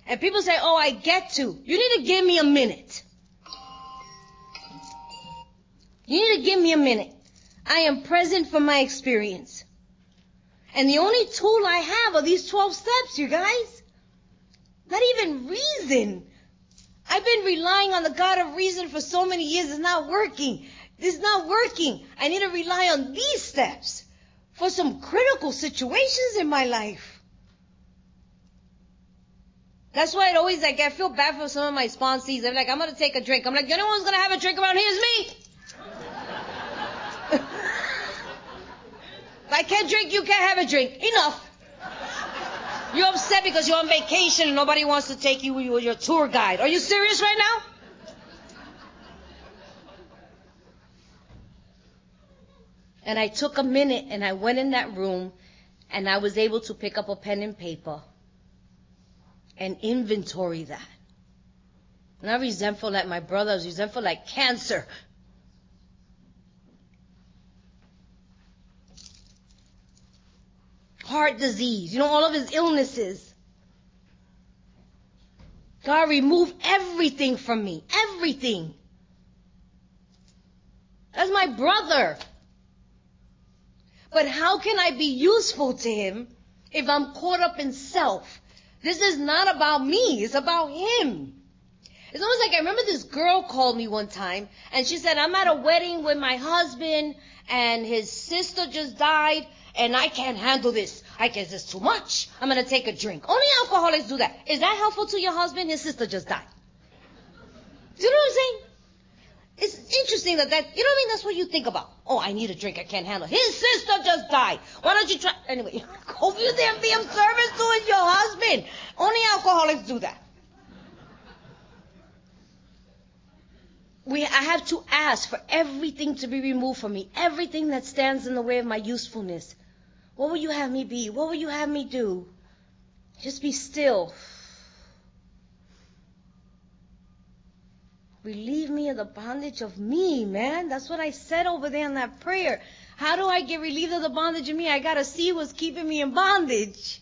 And people say, oh, I get to. You need to give me a minute. You need to give me a minute. I am present for my experience. And the only tool I have are these 12 steps, you guys. Not even reason. I've been relying on the God of reason for so many years. It's not working. It's not working. I need to rely on these steps for some critical situations in my life. That's why it always like I feel bad for some of my sponsees. They're like, I'm gonna take a drink. I'm like, the only one's gonna have a drink around here is me. (laughs) I can't drink, you can't have a drink. Enough. You're upset because you're on vacation and nobody wants to take you with your tour guide. Are you serious right now? And I took a minute and I went in that room and I was able to pick up a pen and paper and inventory that. I'm not resentful like my brother, I was resentful like cancer. Heart disease, you know, all of his illnesses. God remove everything from me. Everything. That's my brother. But how can I be useful to him if I'm caught up in self? This is not about me. It's about him. It's almost like I remember this girl called me one time and she said, I'm at a wedding with my husband and his sister just died and I can't handle this. I guess it's too much. I'm going to take a drink. Only alcoholics do that. Is that helpful to your husband? His sister just died. Do you know what I'm saying? It's interesting that that, you know what I mean? That's what you think about. Oh, I need a drink. I can't handle it. His sister just died. Why don't you try? Anyway, (laughs) go you there be of service to your husband. Only alcoholics do that. We, I have to ask for everything to be removed from me. Everything that stands in the way of my usefulness. What will you have me be? What will you have me do? Just be still. Relieve me of the bondage of me, man. That's what I said over there in that prayer. How do I get relieved of the bondage of me? I gotta see what's keeping me in bondage.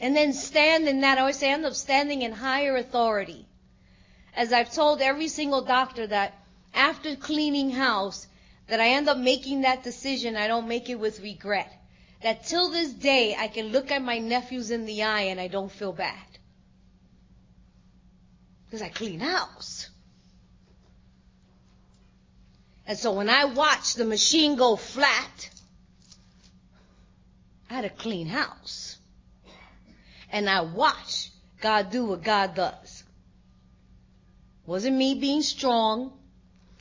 And then stand in that. I always say, end up standing in higher authority. As I've told every single doctor that after cleaning house, that I end up making that decision, I don't make it with regret. That till this day, I can look at my nephews in the eye and I don't feel bad. Because I clean house. And so when I watch the machine go flat, I had a clean house. And I watch God do what God does. Wasn't me being strong. You know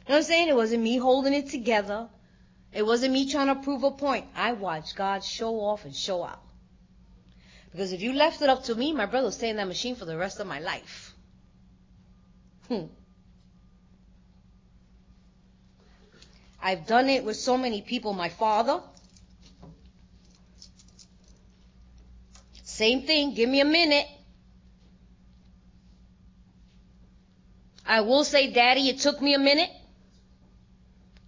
what I'm saying? It wasn't me holding it together. It wasn't me trying to prove a point. I watched God show off and show out. Because if you left it up to me, my brother would stay in that machine for the rest of my life. Hmm. I've done it with so many people. My father, same thing. Give me a minute. I will say, Daddy, it took me a minute.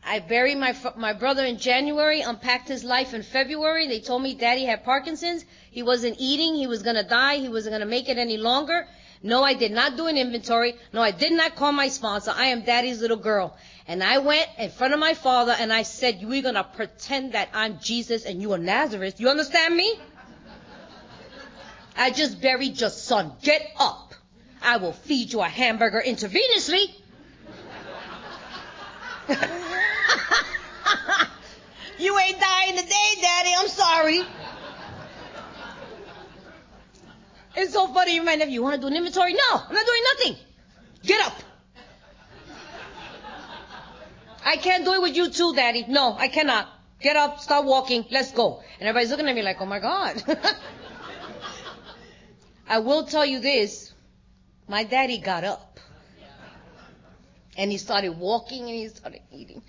I buried my my brother in January, unpacked his life in February. They told me Daddy had Parkinson's. He wasn't eating. He was gonna die. He wasn't gonna make it any longer. No, I did not do an inventory. No, I did not call my sponsor. I am daddy's little girl. And I went in front of my father and I said, we're going to pretend that I'm Jesus and you are Nazareth. You understand me? I just buried your son. Get up. I will feed you a hamburger intravenously. (laughs) you ain't dying today, Daddy. I'm sorry. It's so funny. You might have, you want to do an inventory? No, I'm not doing nothing. Get up. I can't do it with you too, Daddy. No, I cannot. Get up, start walking, let's go. And everybody's looking at me like, oh my God. (laughs) I will tell you this. My daddy got up. And he started walking and he started eating.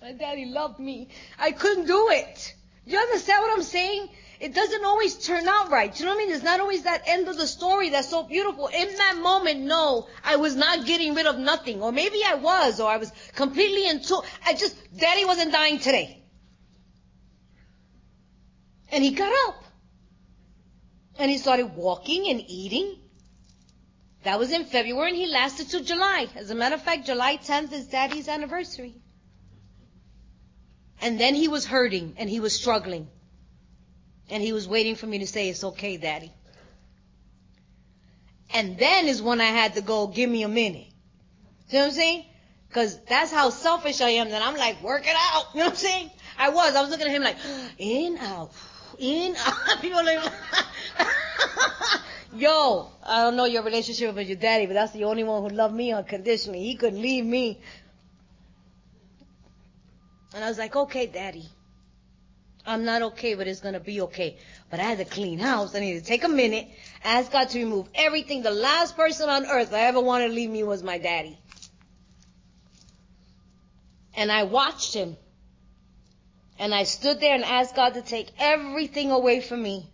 My daddy loved me. I couldn't do it. You understand what I'm saying? It doesn't always turn out right. You know what I mean? It's not always that end of the story that's so beautiful. In that moment, no, I was not getting rid of nothing. Or maybe I was, or I was completely into, I just, daddy wasn't dying today. And he got up. And he started walking and eating. That was in February and he lasted till July. As a matter of fact, July 10th is daddy's anniversary. And then he was hurting and he was struggling. And he was waiting for me to say, it's okay, daddy. And then is when I had to go, give me a minute. You know what I'm saying? Cause that's how selfish I am that I'm like, work it out. You know what I'm saying? I was. I was looking at him like, in, out, in, out. (laughs) People like, (laughs) yo, I don't know your relationship with your daddy, but that's the only one who loved me unconditionally. He couldn't leave me. And I was like, okay, daddy. I'm not okay, but it's gonna be okay. But I had to clean house. I need to take a minute, ask God to remove everything. The last person on earth I ever wanted to leave me was my daddy. And I watched him. And I stood there and asked God to take everything away from me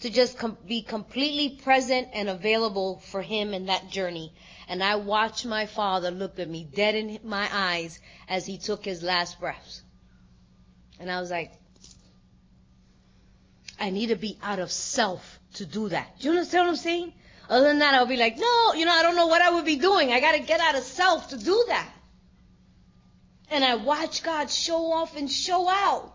to just com- be completely present and available for him in that journey. And I watched my father look at me dead in my eyes as he took his last breaths. And I was like, I need to be out of self to do that. Do you understand what I'm saying? Other than that, I'll be like, no, you know, I don't know what I would be doing. I got to get out of self to do that. And I watch God show off and show out.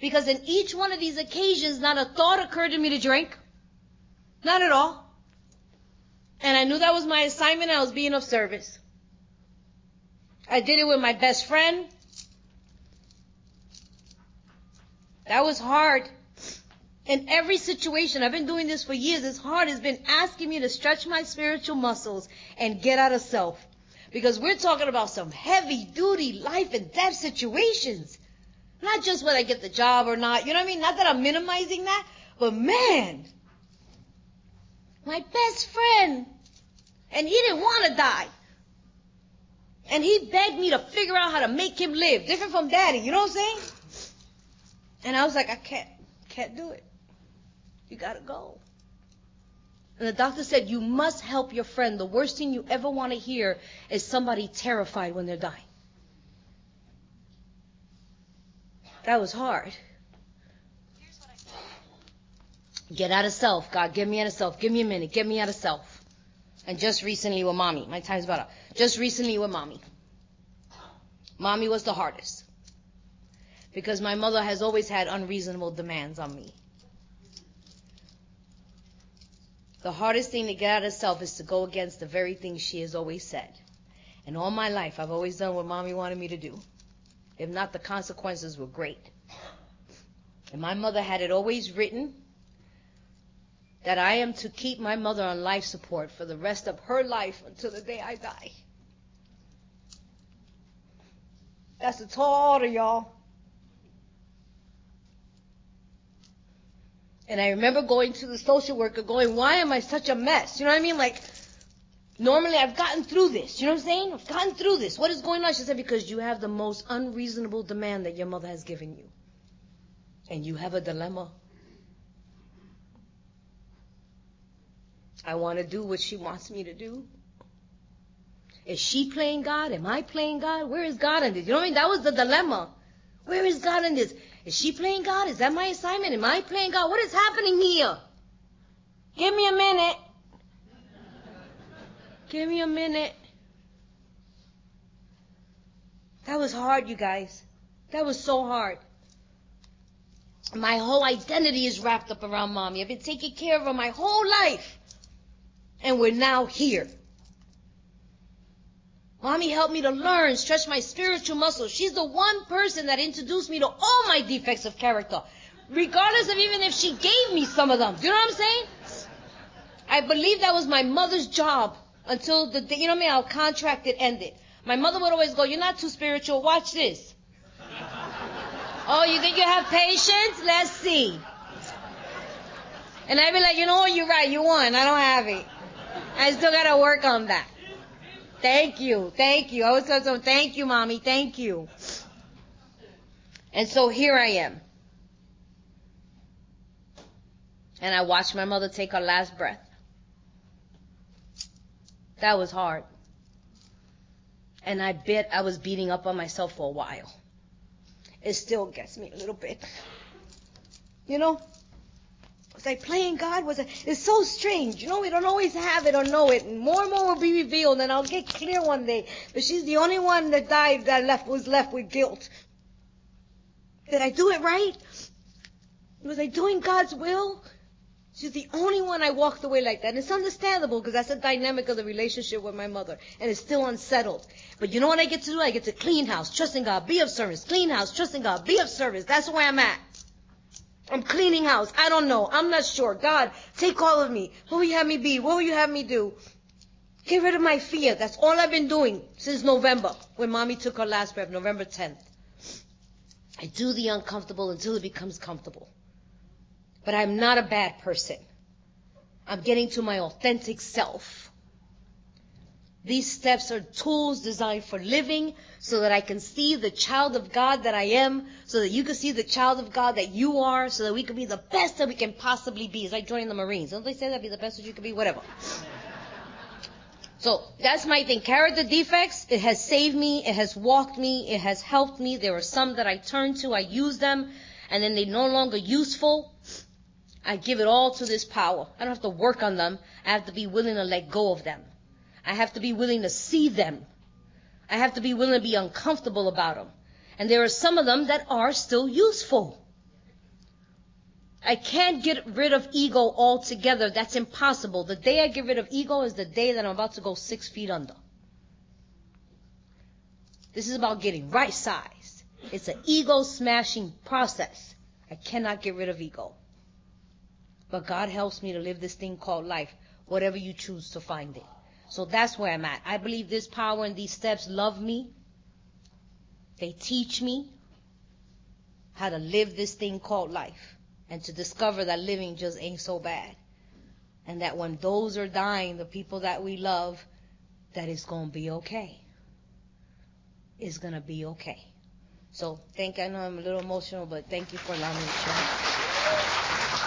Because in each one of these occasions, not a thought occurred to me to drink. Not at all. And I knew that was my assignment. I was being of service. I did it with my best friend. That was hard in every situation, I've been doing this for years, it's hard, it's been asking me to stretch my spiritual muscles and get out of self. Because we're talking about some heavy duty life and death situations. Not just whether I get the job or not, you know what I mean? Not that I'm minimizing that, but man, my best friend, and he didn't want to die. And he begged me to figure out how to make him live, different from daddy, you know what I'm saying? And I was like, I can't, can't do it. You gotta go. And the doctor said, you must help your friend. The worst thing you ever want to hear is somebody terrified when they're dying. That was hard. Get out of self. God, get me out of self. Give me a minute. Get me out of self. And just recently with mommy. My time's about up. Just recently with mommy. Mommy was the hardest. Because my mother has always had unreasonable demands on me. The hardest thing to get out of self is to go against the very thing she has always said. And all my life, I've always done what mommy wanted me to do. If not, the consequences were great. And my mother had it always written that I am to keep my mother on life support for the rest of her life until the day I die. That's a tall order, y'all. And I remember going to the social worker going, why am I such a mess? You know what I mean? Like, normally I've gotten through this. You know what I'm saying? I've gotten through this. What is going on? She said, because you have the most unreasonable demand that your mother has given you. And you have a dilemma. I want to do what she wants me to do. Is she playing God? Am I playing God? Where is God in this? You know what I mean? That was the dilemma. Where is God in this? Is she playing God? Is that my assignment? Am I playing God? What is happening here? Give me a minute. Give me a minute. That was hard, you guys. That was so hard. My whole identity is wrapped up around mommy. I've been taking care of her my whole life. And we're now here. Mommy helped me to learn, stretch my spiritual muscles. She's the one person that introduced me to all my defects of character. Regardless of even if she gave me some of them. Do you know what I'm saying? I believe that was my mother's job until the day, you know what I mean, our contract it ended. My mother would always go, you're not too spiritual, watch this. oh, you think you have patience? Let's see. And I'd be like, you know what, you're right, you won, I don't have it. I still gotta work on that. Thank you. Thank you. I was so, thank you, mommy. Thank you. And so here I am. And I watched my mother take her last breath. That was hard. And I bet I was beating up on myself for a while. It still gets me a little bit. You know? I playing God? Was it? It's so strange. You know, we don't always have it or know it. And more and more will be revealed, and I'll get clear one day. But she's the only one that died that left was left with guilt. Did I do it right? Was I doing God's will? She's the only one I walked away like that. And it's understandable because that's the dynamic of the relationship with my mother. And it's still unsettled. But you know what I get to do? I get to clean house, trusting God, be of service. Clean house, trusting God, be of service. That's where I'm at. I'm cleaning house. I don't know. I'm not sure. God, take all of me. What will you have me be? What will you have me do? Get rid of my fear. That's all I've been doing since November, when mommy took her last breath, November 10th. I do the uncomfortable until it becomes comfortable. But I'm not a bad person. I'm getting to my authentic self. These steps are tools designed for living so that I can see the child of God that I am, so that you can see the child of God that you are, so that we can be the best that we can possibly be. It's like joining the Marines. Don't they say that? Be the best that you can be? Whatever. So that's my thing. Character defects, it has saved me, it has walked me, it has helped me. There are some that I turn to, I use them, and then they're no longer useful. I give it all to this power. I don't have to work on them. I have to be willing to let go of them. I have to be willing to see them. I have to be willing to be uncomfortable about them. And there are some of them that are still useful. I can't get rid of ego altogether. That's impossible. The day I get rid of ego is the day that I'm about to go six feet under. This is about getting right sized. It's an ego smashing process. I cannot get rid of ego. But God helps me to live this thing called life, whatever you choose to find it. So that's where I'm at. I believe this power and these steps love me. They teach me how to live this thing called life and to discover that living just ain't so bad. And that when those are dying, the people that we love, that it's going to be okay. It's going to be okay. So thank, I know I'm a little emotional, but thank you for allowing me to share.